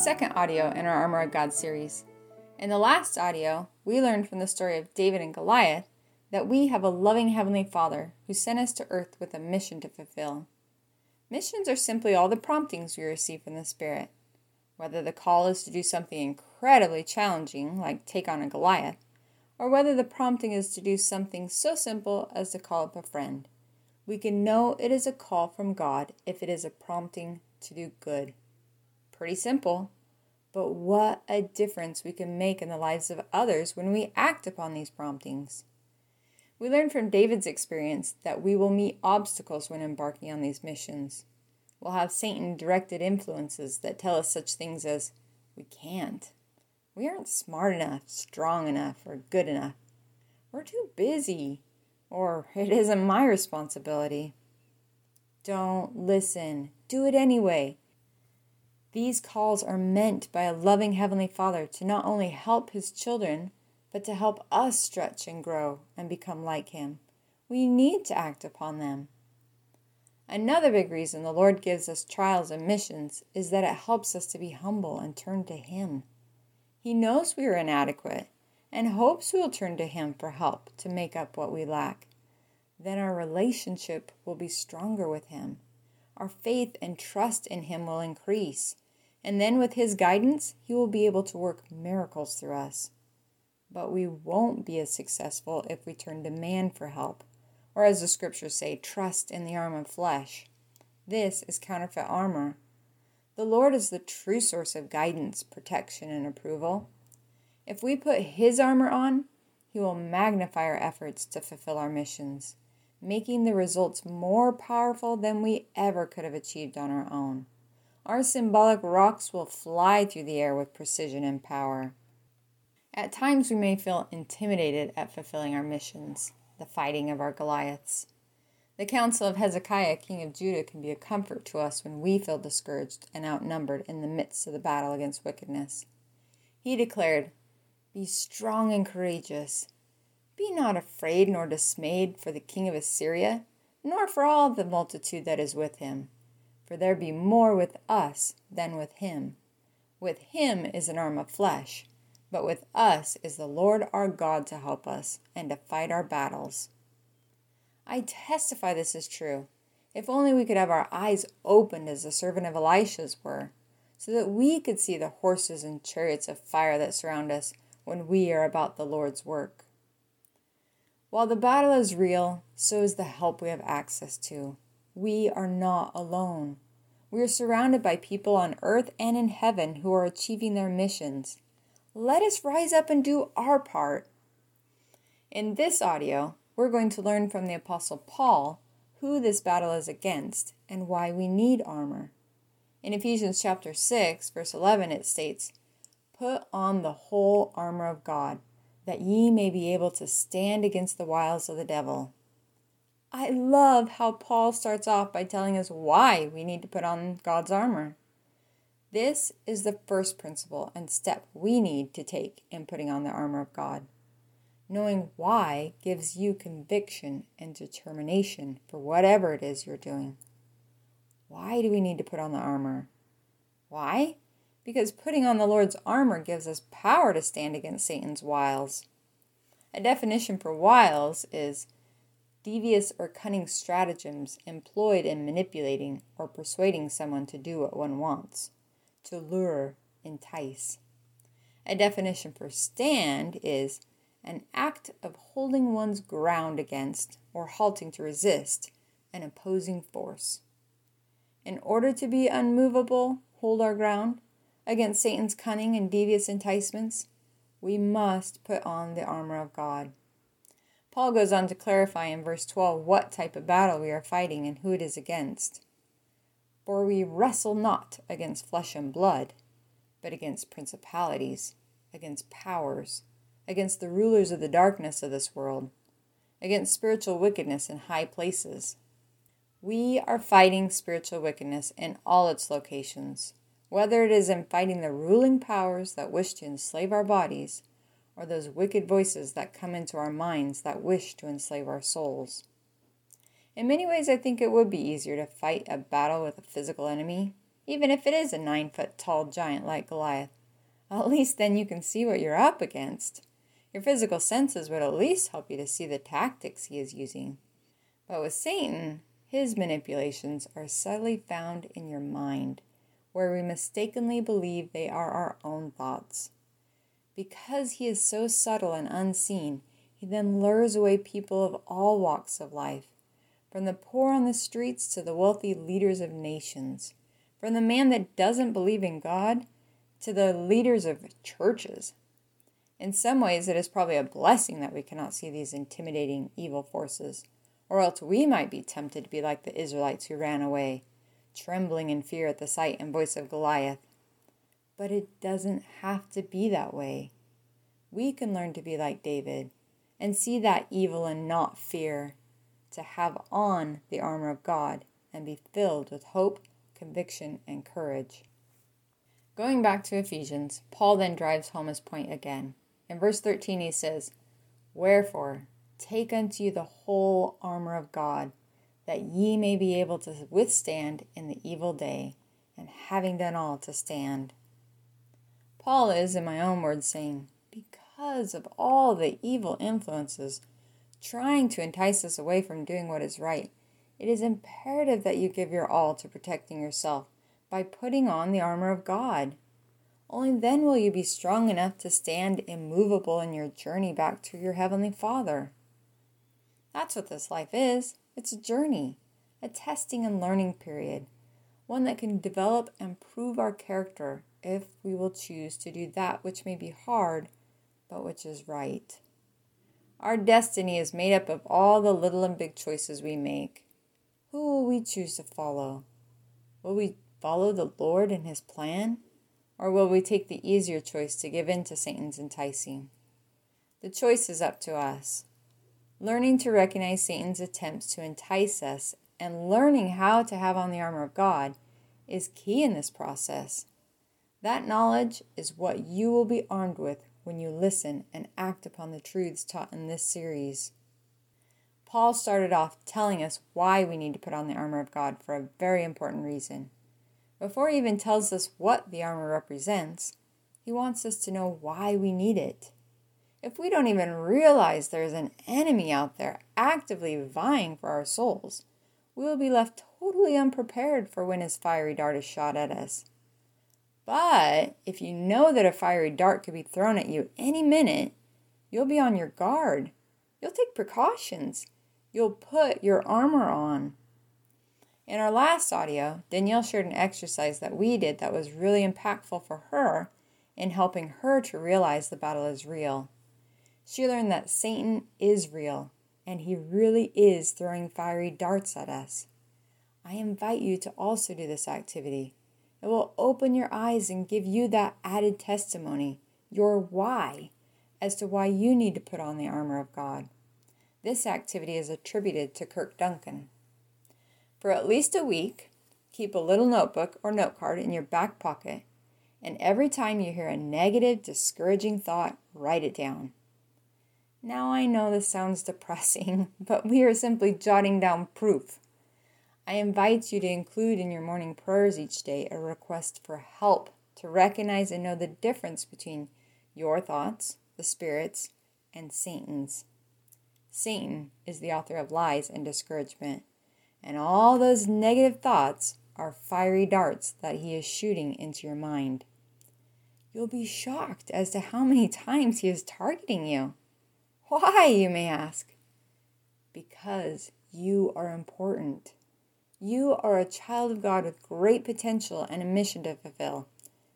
second audio in our Armor of God series. In the last audio, we learned from the story of David and Goliath that we have a loving Heavenly Father who sent us to earth with a mission to fulfill. Missions are simply all the promptings we receive from the Spirit. Whether the call is to do something incredibly challenging, like take on a Goliath, or whether the prompting is to do something so simple as to call up a friend, we can know it is a call from God if it is a prompting to do good. Pretty simple, but what a difference we can make in the lives of others when we act upon these promptings. We learn from David's experience that we will meet obstacles when embarking on these missions. We'll have Satan directed influences that tell us such things as, we can't. We aren't smart enough, strong enough, or good enough. We're too busy. Or it isn't my responsibility. Don't listen. Do it anyway. These calls are meant by a loving Heavenly Father to not only help His children, but to help us stretch and grow and become like Him. We need to act upon them. Another big reason the Lord gives us trials and missions is that it helps us to be humble and turn to Him. He knows we are inadequate and hopes we will turn to Him for help to make up what we lack. Then our relationship will be stronger with Him. Our faith and trust in Him will increase. And then, with His guidance, He will be able to work miracles through us but we won't be as successful if we turn to man for help, or as the scriptures say, trust in the arm of flesh. This is counterfeit armor. The Lord is the true source of guidance, protection, and approval. If we put His armor on, He will magnify our efforts to fulfill our missions, making the results more powerful than we ever could have achieved on our own. Our symbolic rocks will fly through the air with precision and power. At times, we may feel intimidated at fulfilling our missions, the fighting of our Goliaths. The counsel of Hezekiah, king of Judah, can be a comfort to us when we feel discouraged and outnumbered in the midst of the battle against wickedness. He declared, Be strong and courageous. Be not afraid nor dismayed for the king of Assyria, nor for all the multitude that is with him. For there be more with us than with him. With him is an arm of flesh but with us is the Lord our God to help us and to fight our battles. I testify this is true. If only we could have our eyes opened as the servant of Elisha's were, so that we could see the horses and chariots of fire that surround us when we are about the Lord's work. While the battle is real, so is the help we have access to. We are not alone. We are surrounded by people on earth and in heaven who are achieving their missions let us rise up and do our part. In this audio, we're going to learn from the Apostle Paul who this battle is against and why we need armor. In Ephesians chapter 6, verse 11, it states, Put on the whole armor of God, that ye may be able to stand against the wiles of the devil. I love how Paul starts off by telling us why we need to put on God's armor. This is the first principle and step we need to take in putting on the armor of God. Knowing why gives you conviction and determination for whatever it is you're doing. Why do we need to put on the armor? Why? Because putting on the Lord's armor gives us power to stand against Satan's wiles. A definition for wiles is devious or cunning stratagems employed in manipulating or persuading someone to do what one wants to lure, entice. A definition for stand is an act of holding one's ground against or halting to resist an opposing force. In order to be unmovable, hold our ground against Satan's cunning and devious enticements, we must put on the armor of God. Paul goes on to clarify in verse 12 what type of battle we are fighting and who it is against. For we wrestle not against flesh and blood, but against principalities, against powers, against the rulers of the darkness of this world, against spiritual wickedness in high places. We are fighting spiritual wickedness in all its locations, whether it is in fighting the ruling powers that wish to enslave our bodies, or those wicked voices that come into our minds that wish to enslave our souls. In many ways, I think it would be easier to fight a battle with a physical enemy, even if it is a nine foot tall giant like Goliath. At least then you can see what you're up against. Your physical senses would at least help you to see the tactics he is using. But with Satan, his manipulations are subtly found in your mind, where we mistakenly believe they are our own thoughts. Because he is so subtle and unseen, he then lures away people of all walks of life, from the poor on the streets to the wealthy leaders of nations, from the man that doesn't believe in God to the leaders of churches. In some ways, it is probably a blessing that we cannot see these intimidating evil forces, or else we might be tempted to be like the Israelites who ran away, trembling in fear at the sight and voice of Goliath. But it doesn't have to be that way. We can learn to be like David and see that evil and not fear, to have on the armor of God and be filled with hope, conviction, and courage. Going back to Ephesians, Paul then drives home his point again. In verse 13, he says, Wherefore, take unto you the whole armor of God, that ye may be able to withstand in the evil day, and having done all to stand. Paul is, in my own words, saying, Because of all the evil influences trying to entice us away from doing what is right, it is imperative that you give your all to protecting yourself by putting on the armor of God. Only then will you be strong enough to stand immovable in your journey back to your Heavenly Father. That's what this life is it's a journey, a testing and learning period, one that can develop and prove our character if we will choose to do that which may be hard, but which is right. Our destiny is made up of all the little and big choices we make. Who will we choose to follow? Will we follow the Lord and His plan? Or will we take the easier choice to give in to Satan's enticing? The choice is up to us. Learning to recognize Satan's attempts to entice us and learning how to have on the armor of God is key in this process. That knowledge is what you will be armed with when you listen and act upon the truths taught in this series. Paul started off telling us why we need to put on the armor of God for a very important reason. Before he even tells us what the armor represents, he wants us to know why we need it. If we don't even realize there's an enemy out there actively vying for our souls, we will be left totally unprepared for when his fiery dart is shot at us. But if you know that a fiery dart could be thrown at you any minute, you'll be on your guard. You'll take precautions. You'll put your armor on. In our last audio, Danielle shared an exercise that we did that was really impactful for her in helping her to realize the battle is real. She learned that Satan is real and he really is throwing fiery darts at us. I invite you to also do this activity. It will open your eyes and give you that added testimony, your why, as to why you need to put on the armor of God. This activity is attributed to Kirk Duncan. For at least a week, keep a little notebook or note card in your back pocket, and every time you hear a negative, discouraging thought, write it down. Now I know this sounds depressing, but we are simply jotting down proof. I invite you to include in your morning prayers each day a request for help to recognize and know the difference between your thoughts, the Spirit's, and Satan's. Satan is the author of lies and discouragement. And all those negative thoughts are fiery darts that he is shooting into your mind. You'll be shocked as to how many times he is targeting you. Why, you may ask? Because you are important. You are a child of God with great potential and a mission to fulfill.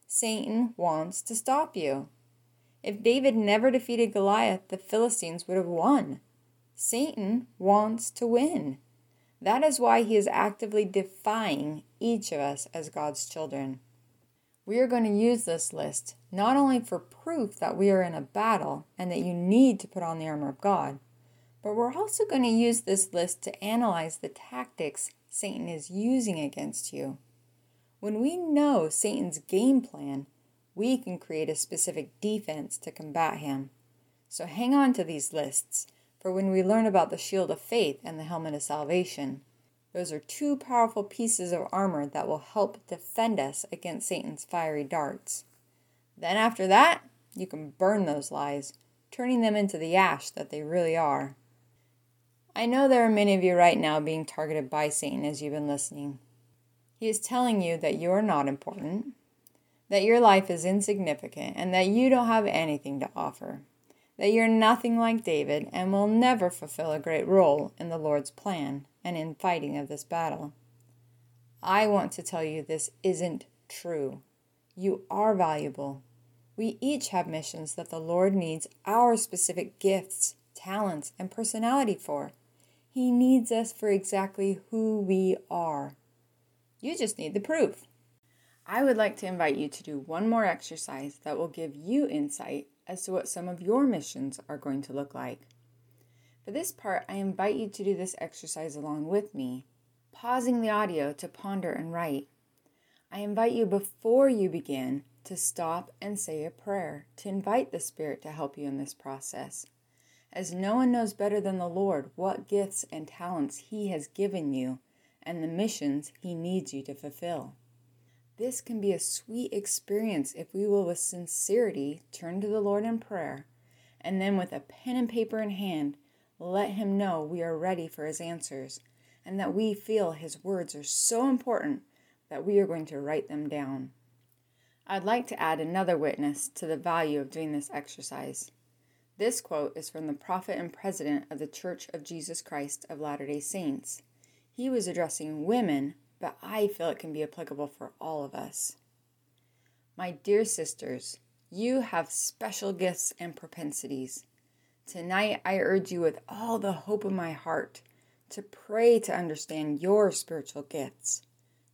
Satan wants to stop you. If David never defeated Goliath, the Philistines would have won. Satan wants to win. That is why he is actively defying each of us as God's children. We are going to use this list not only for proof that we are in a battle and that you need to put on the armor of God, but we're also going to use this list to analyze the tactics Satan is using against you. When we know Satan's game plan, we can create a specific defense to combat him. So hang on to these lists for when we learn about the shield of faith and the helmet of salvation. Those are two powerful pieces of armor that will help defend us against Satan's fiery darts. Then, after that, you can burn those lies, turning them into the ash that they really are. I know there are many of you right now being targeted by Satan as you've been listening. He is telling you that you are not important, that your life is insignificant, and that you don't have anything to offer, that you're nothing like David and will never fulfill a great role in the Lord's plan and in fighting of this battle. I want to tell you this isn't true. You are valuable. We each have missions that the Lord needs our specific gifts, talents, and personality for. He needs us for exactly who we are. You just need the proof. I would like to invite you to do one more exercise that will give you insight as to what some of your missions are going to look like. For this part, I invite you to do this exercise along with me, pausing the audio to ponder and write. I invite you before you begin to stop and say a prayer to invite the Spirit to help you in this process. As no one knows better than the Lord what gifts and talents He has given you and the missions He needs you to fulfill. This can be a sweet experience if we will, with sincerity, turn to the Lord in prayer, and then with a pen and paper in hand, let Him know we are ready for His answers and that we feel His words are so important that we are going to write them down. I'd like to add another witness to the value of doing this exercise. This quote is from the prophet and president of the Church of Jesus Christ of Latter day Saints. He was addressing women, but I feel it can be applicable for all of us. My dear sisters, you have special gifts and propensities. Tonight, I urge you with all the hope of my heart to pray to understand your spiritual gifts,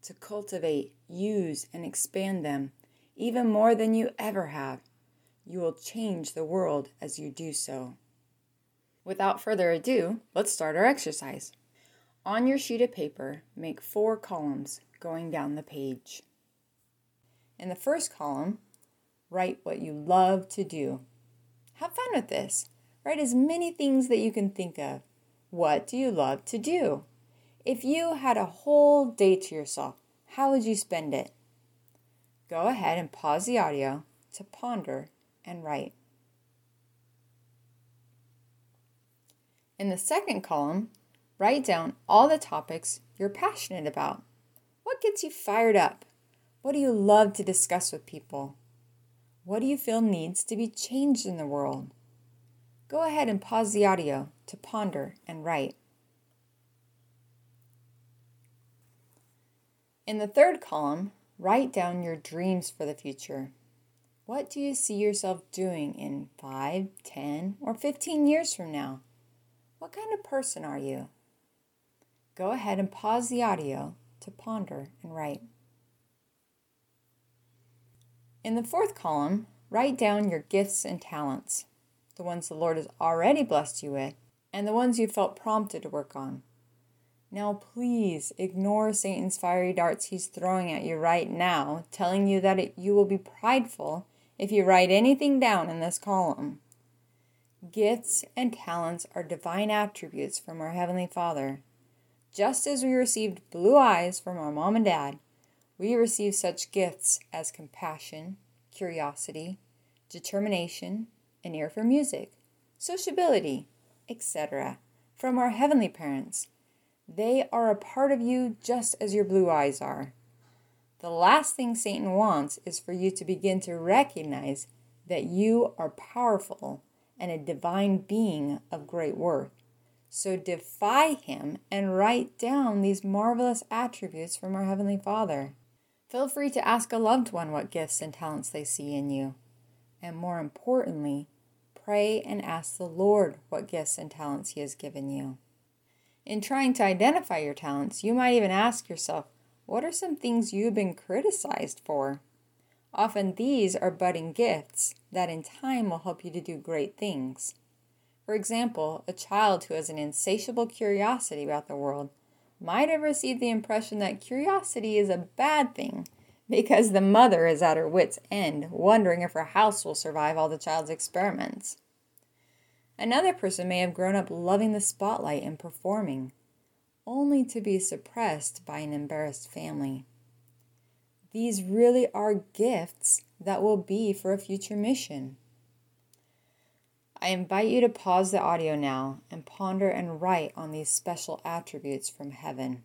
to cultivate, use, and expand them even more than you ever have. You will change the world as you do so. Without further ado, let's start our exercise. On your sheet of paper, make four columns going down the page. In the first column, write what you love to do. Have fun with this. Write as many things that you can think of. What do you love to do? If you had a whole day to yourself, how would you spend it? Go ahead and pause the audio to ponder and write. In the second column, write down all the topics you're passionate about. What gets you fired up? What do you love to discuss with people? What do you feel needs to be changed in the world? Go ahead and pause the audio to ponder and write. In the third column, write down your dreams for the future. What do you see yourself doing in 5, 10, or 15 years from now? What kind of person are you? Go ahead and pause the audio to ponder and write. In the fourth column, write down your gifts and talents the ones the Lord has already blessed you with, and the ones you felt prompted to work on. Now, please ignore Satan's fiery darts he's throwing at you right now, telling you that it, you will be prideful if you write anything down in this column. Gifts and talents are divine attributes from our Heavenly Father. Just as we received blue eyes from our mom and dad, we receive such gifts as compassion, curiosity, determination, an ear for music, sociability, etc., from our heavenly parents. They are a part of you just as your blue eyes are. The last thing Satan wants is for you to begin to recognize that you are powerful and a divine being of great worth. So defy him and write down these marvelous attributes from our Heavenly Father. Feel free to ask a loved one what gifts and talents they see in you and more importantly, pray and ask the Lord what gifts and talents He has given you. In trying to identify your talents, you might even ask yourself, what are some things you've been criticized for? Often these are budding gifts that in time will help you to do great things. For example, a child who has an insatiable curiosity about the world might have received the impression that curiosity is a bad thing because the mother is at her wits' end, wondering if her house will survive all the child's experiments. Another person may have grown up loving the spotlight and performing. only to be suppressed by an embarrassed family. These really are gifts that will be for a future mission. I invite you to pause the audio now and ponder and write on these special attributes from heaven.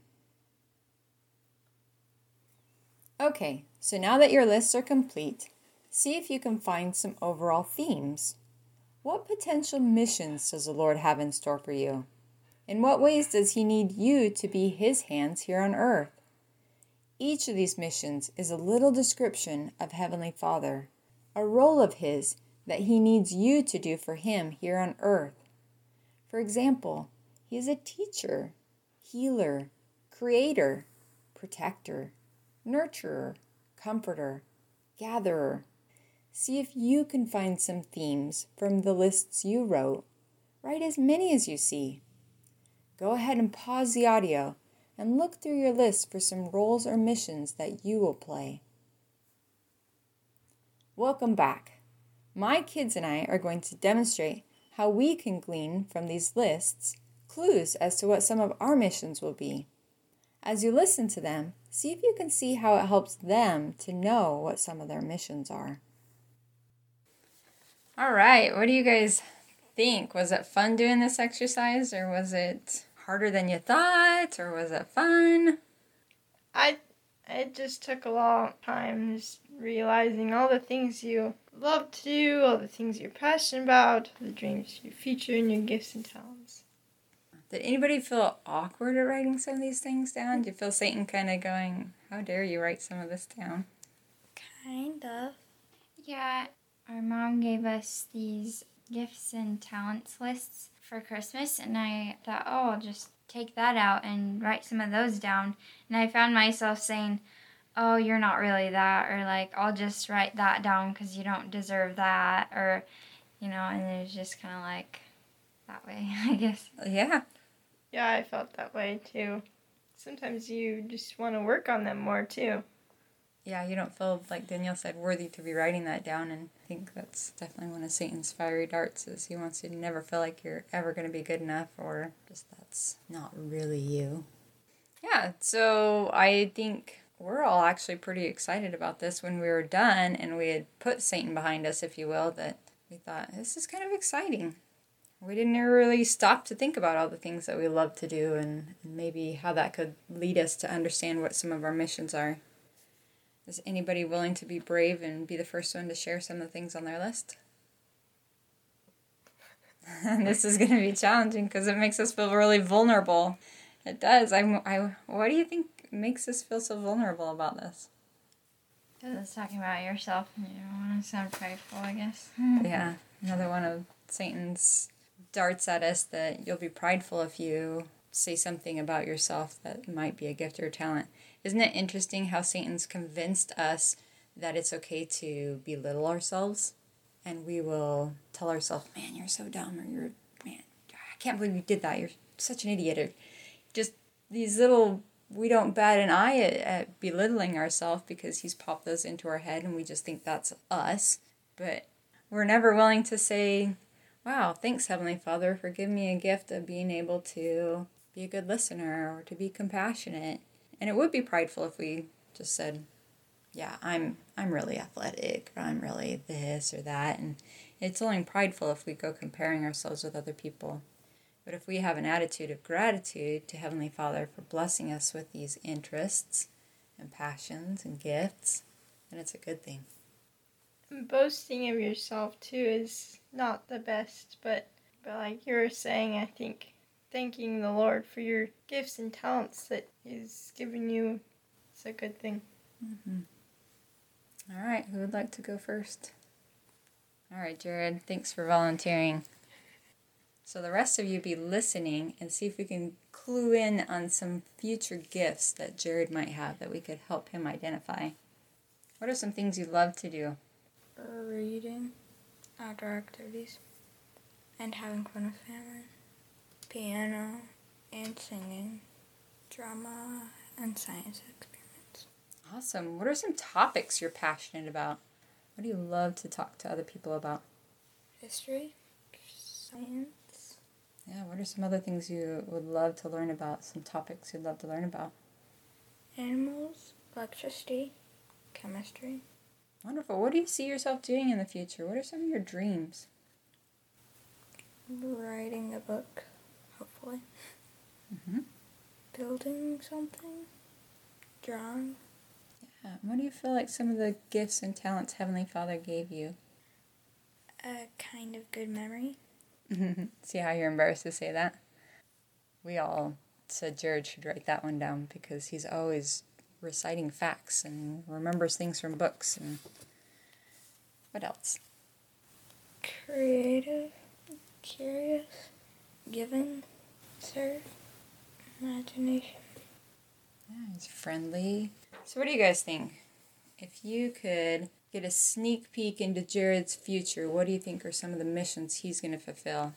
Okay, so now that your lists are complete, see if you can find some overall themes. What potential missions does the Lord have in store for you? In what ways does He need you to be His hands here on earth? Each of these missions is a little description of Heavenly Father, a role of His that He needs you to do for Him here on earth. For example, He is a teacher, healer, creator, protector, nurturer, comforter, gatherer. See if you can find some themes from the lists you wrote. Write as many as you see. Go ahead and pause the audio and look through your list for some roles or missions that you will play. Welcome back. My kids and I are going to demonstrate how we can glean from these lists clues as to what some of our missions will be. As you listen to them, see if you can see how it helps them to know what some of their missions are. All right, what do you guys think? Was it fun doing this exercise or was it harder than you thought or was it fun? I it just took a long time just realizing all the things you love to do, all the things you're passionate about, the dreams you feature and your gifts and talents. Did anybody feel awkward at writing some of these things down? Do you feel Satan kind of going, How dare you write some of this down? Kind of. Yeah, our mom gave us these gifts and talents lists for Christmas, and I thought, oh, I'll just take that out and write some of those down. And I found myself saying, oh, you're not really that, or like, I'll just write that down because you don't deserve that, or, you know, and it was just kind of like that way, I guess. Yeah. Yeah, I felt that way too. Sometimes you just want to work on them more too. Yeah, you don't feel like Danielle said worthy to be writing that down, and I think that's definitely one of Satan's fiery darts. Is he wants you to never feel like you're ever going to be good enough, or just that's not really you. Yeah, so I think we're all actually pretty excited about this when we were done and we had put Satan behind us, if you will, that we thought this is kind of exciting. We didn't really stop to think about all the things that we love to do and, maybe how that could lead us to understand what some of our missions are. Is anybody willing to be brave and be the first one to share some of the things on their list? this is going to be challenging because it makes us feel really vulnerable. It does. I'm. I. What do you think makes us feel so vulnerable about this? Because it's talking about yourself and you don't want to sound prideful, I guess. yeah, another one of Satan's darts at us that you'll be prideful if you say something about yourself that might be a gift or talent. Isn't it interesting how Satan's convinced us that it's okay to belittle ourselves? And we will tell ourselves, man, you're so dumb, or you're, man, I can't believe you did that. You're such an idiot. Or just these little we don't bat an eye at, at belittling ourselves because he's popped those into our head and we just think that's us. But we're never willing to say, Wow, thanks, Heavenly Father, for giving me a gift of being able to be a good listener or to be compassionate. And it would be prideful if we just said, Yeah, I'm I'm really athletic or I'm really this or that and it's only prideful if we go comparing ourselves with other people. But if we have an attitude of gratitude to Heavenly Father for blessing us with these interests and passions and gifts, then it's a good thing. Boasting of yourself too is not the best, but but like you were saying, I think thanking the Lord for your gifts and talents that He's given you is a good thing. Mm-hmm. All right, who would like to go first? All right, Jared, thanks for volunteering. So the rest of you be listening and see if we can clue in on some future gifts that Jared might have that we could help him identify. What are some things you love to do? Reading, outdoor activities, and having fun with family. Piano and singing, drama, and science experiments. Awesome. What are some topics you're passionate about? What do you love to talk to other people about? History, science, yeah, what What are some other things you would love to learn about? Some topics you'd love to learn about? Animals, electricity, chemistry. Wonderful. What do you see yourself doing in the future? What are some of your dreams? Writing a book, hopefully. Mm-hmm. Building something. Drawing. Yeah. What do you feel like some of the gifts and talents Heavenly Father gave you? A kind of good memory. See how you're embarrassed to say that? We all said Jared should write that one down because he's always reciting facts and remembers things from books and what else? Creative, curious, giving, serve, imagination. Yeah, he's friendly. So what do you guys think? If you could get a sneak peek into Jared's future, what do you think are some of the missions he's going to fulfill?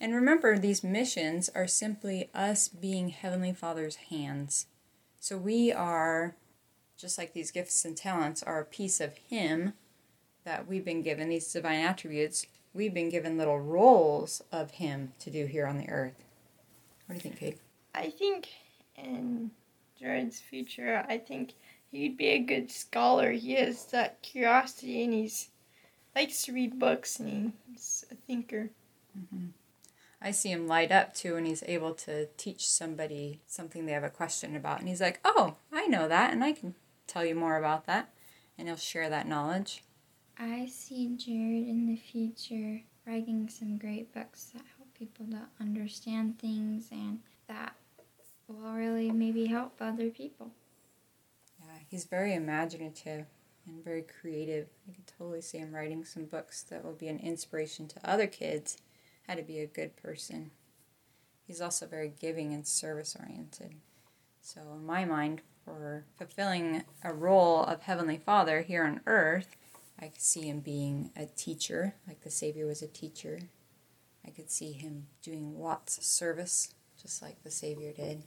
And remember, these missions are simply us being Heavenly Father's hands. So we are, just like these gifts and talents, are a piece of Him that we've been given, these divine attributes. We've been given little roles of Him to do here on the earth. What do you think, Kate? I think in Jared's future, I think he'd be a good scholar. He has that curiosity and he's likes to read books and he's a thinker. Mm-hmm. I see him light up too when he's able to teach somebody something they have a question about. And he's like, Oh, I know that, and I can tell you more about that. And he'll share that knowledge. I see Jared in the future writing some great books that help people to understand things and that will really maybe help other people. Yeah, he's very imaginative and very creative. I can totally see him writing some books that will be an inspiration to other kids how to be a good person. He's also very giving and service oriented. So, in my mind, for fulfilling a role of Heavenly Father here on earth, I could see him being a teacher, like the Savior was a teacher. I could see him doing lots of service, just like the Savior did.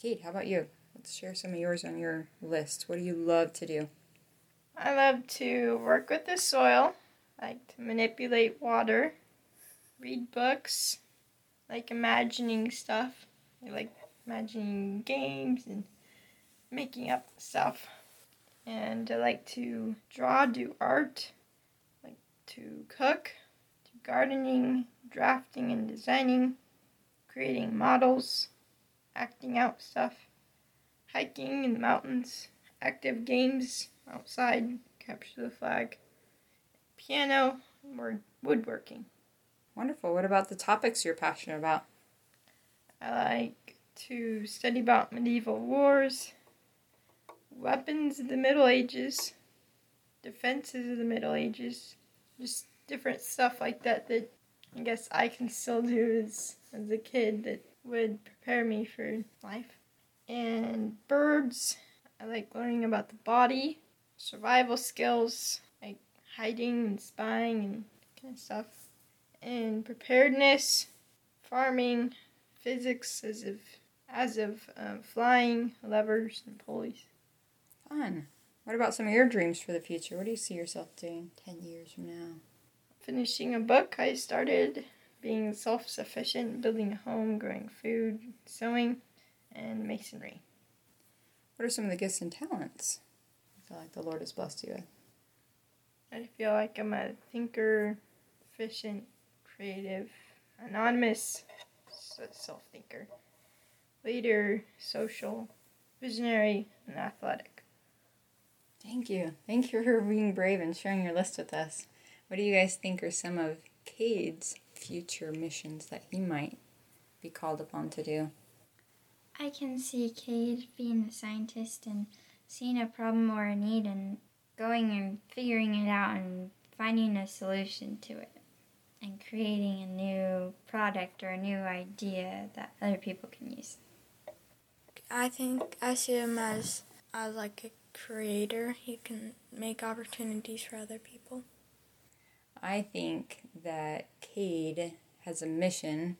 Cade, how about you? Let's share some of yours on your list. What do you love to do? I love to work with the soil, like to manipulate water, read books, like imagining stuff. Like imagining games and making up stuff. And I like to draw, do art, like to cook, do gardening, drafting and designing, creating models, acting out stuff, hiking in the mountains, active games outside, capture the flag, piano, or woodworking. Wonderful. What about the topics you're passionate about? I like to study about medieval wars, weapons of the Middle Ages, defenses of the Middle Ages, just different stuff like that that I guess I can still do as, as a kid that would prepare me for life. And birds, I like learning about the body, survival skills, like hiding and spying and kind of stuff in preparedness, farming, physics as of as of um, flying, levers, and pulleys. Fun. What about some of your dreams for the future? What do you see yourself doing 10 years from now? Finishing a book, I started being self sufficient, building a home, growing food, sewing, and masonry. What are some of the gifts and talents I feel like the Lord has blessed you with? I feel like I'm a thinker, efficient, creative, anonymous, self thinker, leader, social, visionary, and athletic. Thank you. Thank you for being brave and sharing your list with us. What do you guys think are some of Cade's future missions that he might be called upon to do? I can see Cade being a scientist and seeing a problem or a need and going and figuring it out and finding a solution to it and creating a new product or a new idea that other people can use. I think I see him as as like a creator. He can make opportunities for other people. I think that Cade has a mission.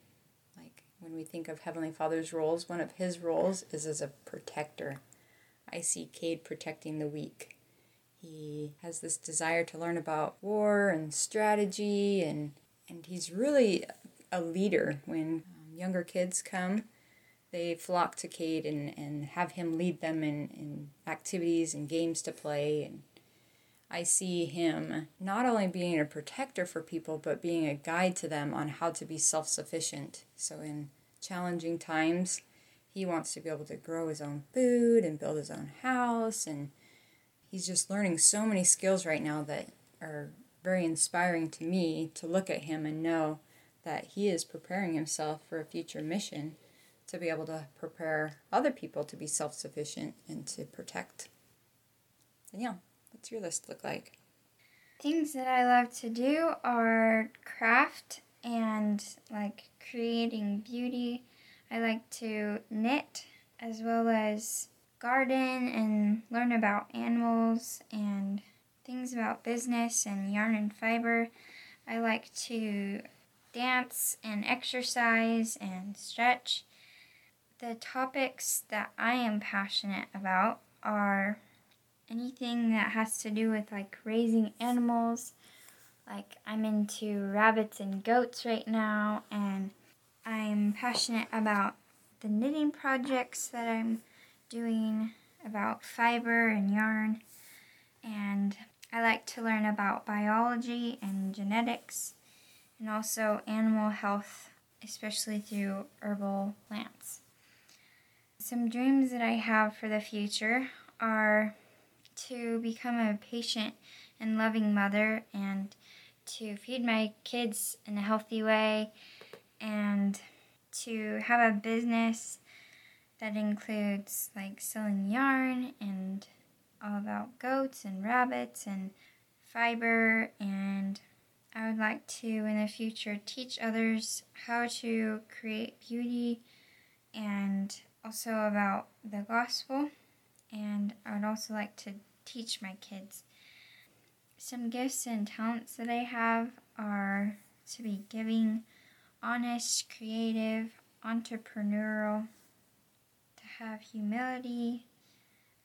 Like when we think of Heavenly Father's roles, one of his roles is as a protector. I see Cade protecting the weak. He has this desire to learn about war and strategy and and he's really a leader. When um, younger kids come, they flock to Cade and, and have him lead them in, in activities and games to play. And I see him not only being a protector for people, but being a guide to them on how to be self sufficient. So, in challenging times, he wants to be able to grow his own food and build his own house. And he's just learning so many skills right now that are very inspiring to me to look at him and know that he is preparing himself for a future mission to be able to prepare other people to be self sufficient and to protect. Yeah, what's your list look like? Things that I love to do are craft and like creating beauty. I like to knit as well as garden and learn about animals and things about business and yarn and fiber. I like to dance and exercise and stretch. The topics that I am passionate about are anything that has to do with like raising animals. Like I'm into rabbits and goats right now and I'm passionate about the knitting projects that I'm doing about fiber and yarn. And I like to learn about biology and genetics and also animal health, especially through herbal plants. Some dreams that I have for the future are to become a patient and loving mother and to feed my kids in a healthy way and to have a business that includes like selling yarn and all about goats and rabbits and fiber and I would like to in the future teach others how to create beauty and also about the gospel and I would also like to teach my kids. Some gifts and talents that I have are to be giving, honest, creative, entrepreneurial, to have humility.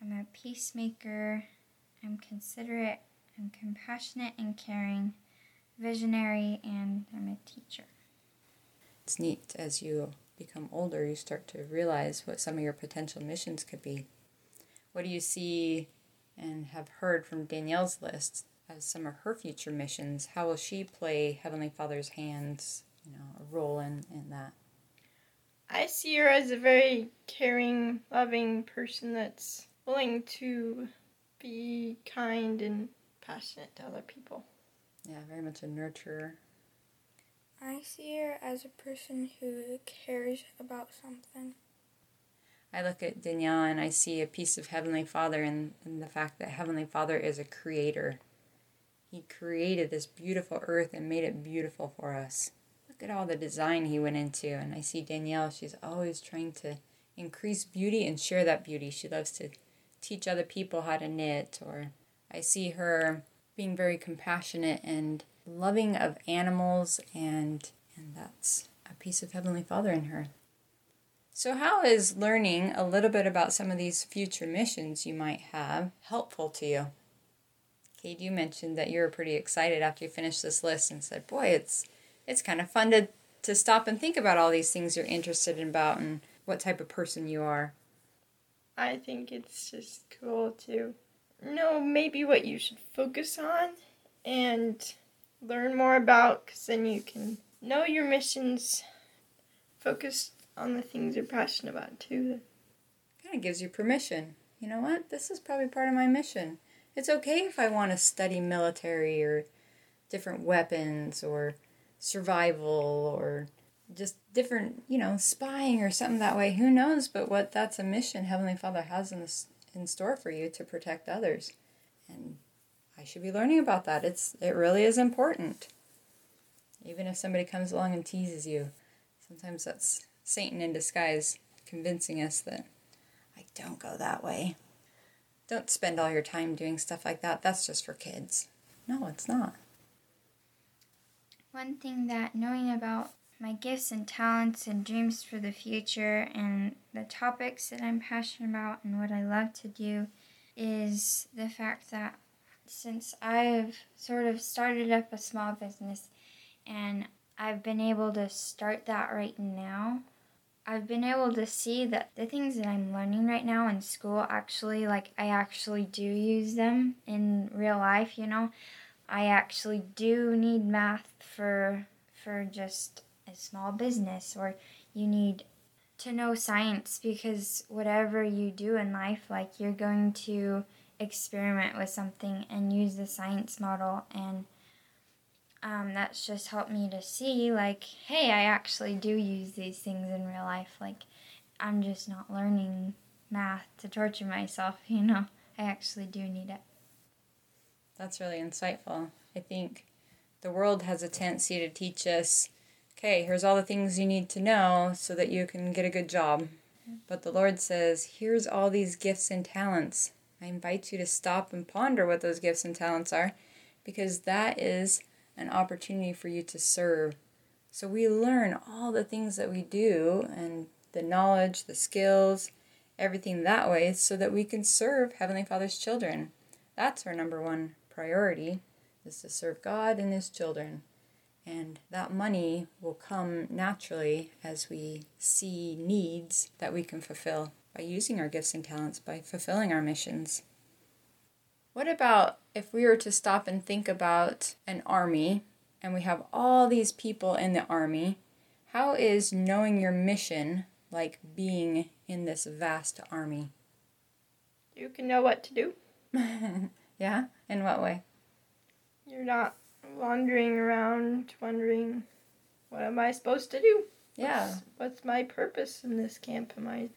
I'm a peacemaker. I'm considerate. I'm compassionate and caring, visionary, and I'm a teacher. It's neat as you become older, you start to realize what some of your potential missions could be. What do you see and have heard from Danielle's list as some of her future missions. How will she play Heavenly Father's hands, you know, a role in, in that? I see her as a very caring, loving person that's willing to be kind and passionate to other people. Yeah, very much a nurturer. I see her as a person who cares about something. I look at Danielle and I see a piece of Heavenly Father and, and the fact that Heavenly Father is a creator. He created this beautiful earth and made it beautiful for us. Look at all the design he went into. And I see Danielle, she's always trying to increase beauty and share that beauty. She loves to teach other people how to knit, or I see her being very compassionate and loving of animals, and, and that's a piece of Heavenly Father in her. So, how is learning a little bit about some of these future missions you might have helpful to you? Cade, you mentioned that you were pretty excited after you finished this list and said, "Boy, it's it's kind of fun to to stop and think about all these things you're interested in about and what type of person you are." I think it's just cool to know maybe what you should focus on and learn more about because then you can know your missions, focus on the things you're passionate about too. Kind of gives you permission. You know what? This is probably part of my mission. It's okay if I want to study military or different weapons or survival or just different, you know, spying or something that way. Who knows? But what that's a mission Heavenly Father has in this, in store for you to protect others, and I should be learning about that. It's it really is important. Even if somebody comes along and teases you, sometimes that's Satan in disguise convincing us that I don't go that way. Don't spend all your time doing stuff like that. That's just for kids. No, it's not. One thing that knowing about my gifts and talents and dreams for the future and the topics that I'm passionate about and what I love to do is the fact that since I've sort of started up a small business and I've been able to start that right now. I've been able to see that the things that I'm learning right now in school actually, like, I actually do use them in real life, you know. I actually do need math for for just small business or you need to know science because whatever you do in life like you're going to experiment with something and use the science model and um, that's just helped me to see like hey i actually do use these things in real life. Like i'm just not learning math to torture myself you know? I actually do need it. That's really insightful. I think the world has a tendency to teach us okay here's all the things you need to know so that you can get a good job but the lord says here's all these gifts and talents I invite you to stop and ponder what those gifts and talents are because that is an opportunity for you to serve. So we learn all the things that we do and the knowledge, the skills, everything that way so that we can serve Heavenly Father's children. That's our number one priority is to serve God and his children. And that money will come naturally as we see needs that we can fulfill by using our gifts and talents, by fulfilling our missions. What about if we were to stop and think about an army and we have all these people in the army? How is knowing your mission like being in this vast army? You can know what to do. yeah? In what way? You're not wandering around wondering, what am I supposed to do? Yeah. What's, what's my purpose in this camp? Am I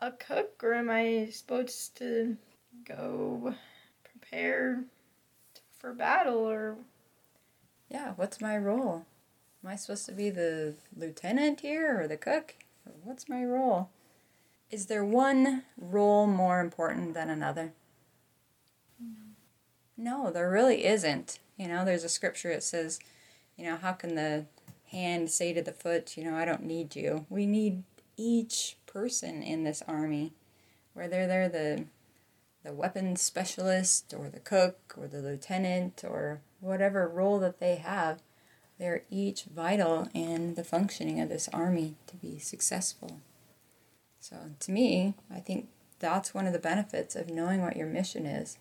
a cook or am I supposed to go prepare for battle or yeah what's my role am i supposed to be the lieutenant here or the cook what's my role is there one role more important than another no no there really isn't you know there's a scripture that says you know how can the hand say to the foot you know i don't need you we need each person in this army, whether they're the the weapons specialist or the cook or the lieutenant or whatever role that they have, they're each vital in the functioning of this army to be successful. So, to me, I think that's one of the benefits of knowing what your mission is.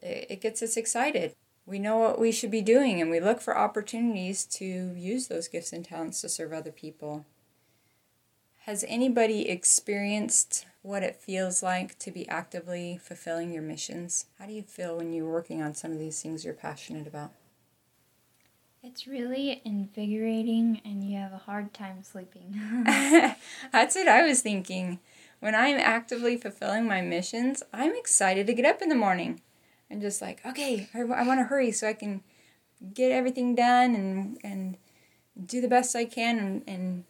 It gets us excited. We know what we should be doing and we look for opportunities to use those gifts and talents to serve other people. Has anybody experienced what it feels like to be actively fulfilling your missions? How do you feel when you're working on some of these things you're passionate about? It's really invigorating, and you have a hard time sleeping. That's what I was thinking. When I'm actively fulfilling my missions, I'm excited to get up in the morning. I'm just like, okay, I, I want to hurry so I can get everything done and, and do the best I can and, and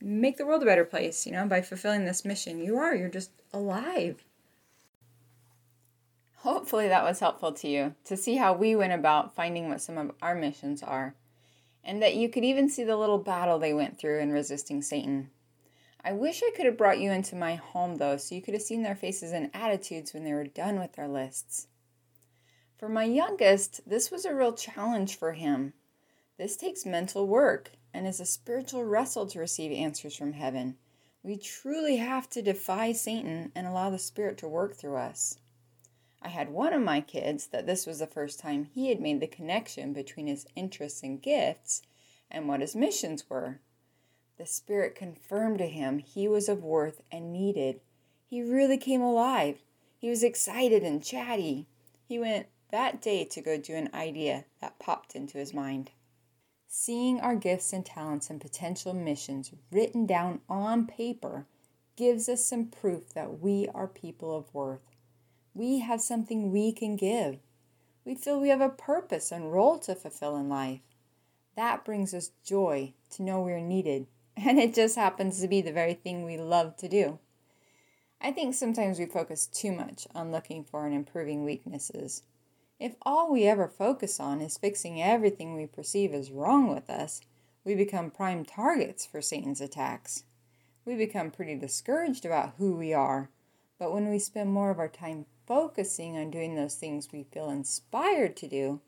make the world a better place, you know, by fulfilling this mission. You are, you're just alive. Hopefully, that was helpful to you to see how we went about finding what some of our missions are, and that you could even see the little battle they went through in resisting Satan. I wish I could have brought you into my home, though, so you could have seen their faces and attitudes when they were done with their lists. For my youngest, this was a real challenge for him. This takes mental work and is a spiritual wrestle to receive answers from heaven. We truly have to defy Satan and allow the Spirit to work through us. I had one of my kids that this was the first time he had made the connection between his interests and gifts and what his missions were. The Spirit confirmed to him he was of worth and needed. He really came alive. He was excited and chatty. He went that day to go do an idea that popped into his mind. Seeing our gifts and talents and potential missions written down on paper gives us some proof that we are people of worth. We have something we can give. We feel we have a purpose and role to fulfill in life. That brings us joy to know we're needed, and it just happens to be the very thing we love to do. I think sometimes we focus too much on looking for and improving weaknesses if all we ever focus on is fixing everything we perceive as wrong with us, we become prime targets for Satan's attacks. We become pretty discouraged about who we are, but when we spend more of our time focusing on doing those things we feel inspired to do,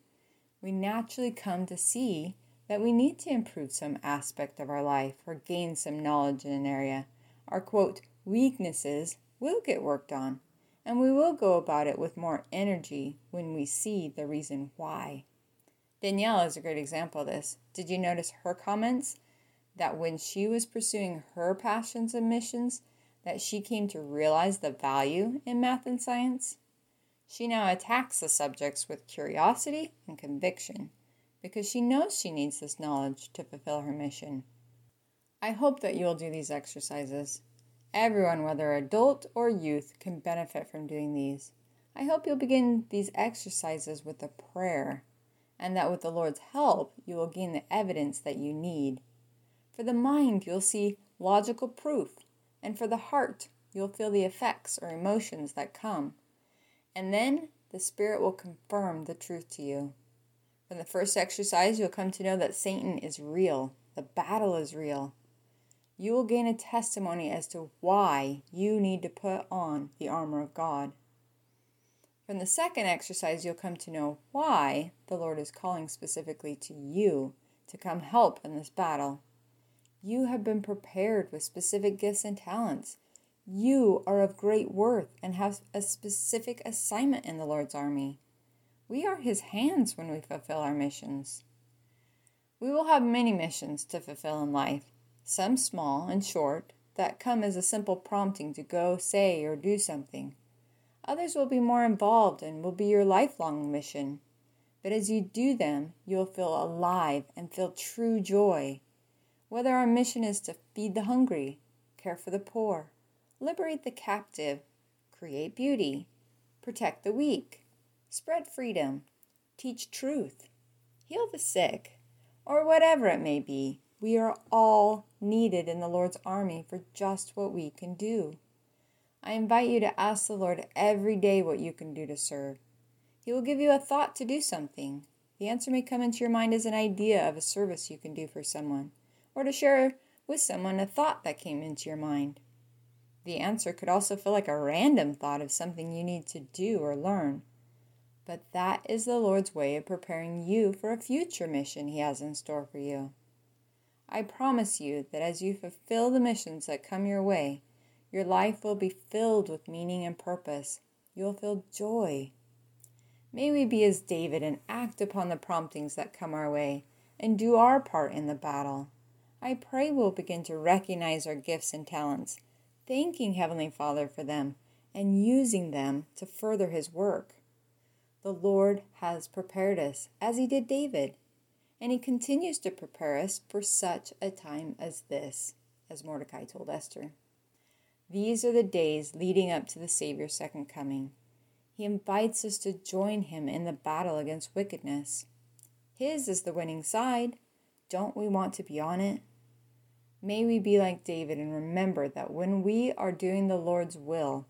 we naturally come to see that we need to improve some aspect of our life or gain some knowledge in an area, our quote, weaknesses will get worked on, and we will go about it with more energy when we see the reason why. Danielle is a great example of this. Did you notice her comments? That when she was pursuing her passions and missions, that she came to realize the value in math and science? She now attacks the subjects with curiosity and conviction because she knows she needs this knowledge to fulfill her mission. I hope that you'll do these exercises. Everyone, whether adult or youth, can benefit from doing these. I hope you'll begin these exercises with a prayer, and that with the Lord's help, you will gain the evidence that you need. For the mind, you'll see logical proof, and for the heart, you'll feel the effects or emotions that come and then the Spirit will confirm the truth to you. From the first exercise, you'll come to know that Satan is real, the battle is real. You will gain a testimony as to why you need to put on the armor of God. From the second exercise, you'll come to know why the Lord is calling specifically to you to come help in this battle. You have been prepared with specific gifts and talents you are of great worth and have a specific assignment in the Lord's army. We are His hands when we fulfill our missions. We will have many missions to fulfill in life, some small and short that come as a simple prompting to go, say, or do something. Others will be more involved and will be your lifelong mission. But as you do them, you will feel alive and feel true joy. Whether our mission is to feed the hungry, care for the poor, liberate the captive, create beauty, protect the weak, spread freedom, teach truth, heal the sick, or whatever it may be, we are all needed in the Lord's army for just what we can do. I invite you to ask the Lord every day what you can do to serve. He will give you a thought to do something. The answer may come into your mind as an idea of a service you can do for someone, or to share with someone a thought that came into your mind. The answer could also feel like a random thought of something you need to do or learn. But that is the Lord's way of preparing you for a future mission He has in store for you. I promise you that as you fulfill the missions that come your way, your life will be filled with meaning and purpose. You will feel joy. May we be as David and act upon the promptings that come our way and do our part in the battle. I pray we'll begin to recognize our gifts and talents thanking Heavenly Father for them and using them to further His work. The Lord has prepared us, as He did David, and He continues to prepare us for such a time as this, as Mordecai told Esther. These are the days leading up to the Savior's second coming. He invites us to join Him in the battle against wickedness. His is the winning side. Don't we want to be on it? May we be like David and remember that when we are doing the Lord's will,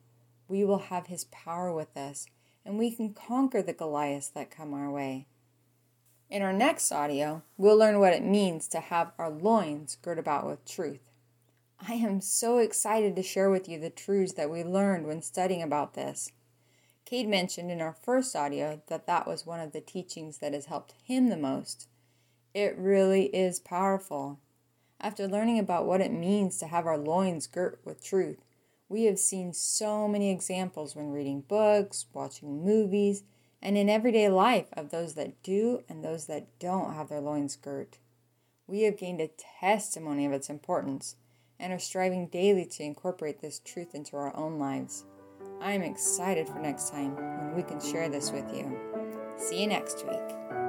we will have his power with us and we can conquer the Goliaths that come our way. In our next audio, we'll learn what it means to have our loins girt about with truth. I am so excited to share with you the truths that we learned when studying about this. Cade mentioned in our first audio that that was one of the teachings that has helped him the most. It really is powerful. After learning about what it means to have our loins girt with truth, we have seen so many examples when reading books, watching movies, and in everyday life of those that do and those that don't have their loins girt. We have gained a testimony of its importance and are striving daily to incorporate this truth into our own lives. I am excited for next time when we can share this with you. See you next week.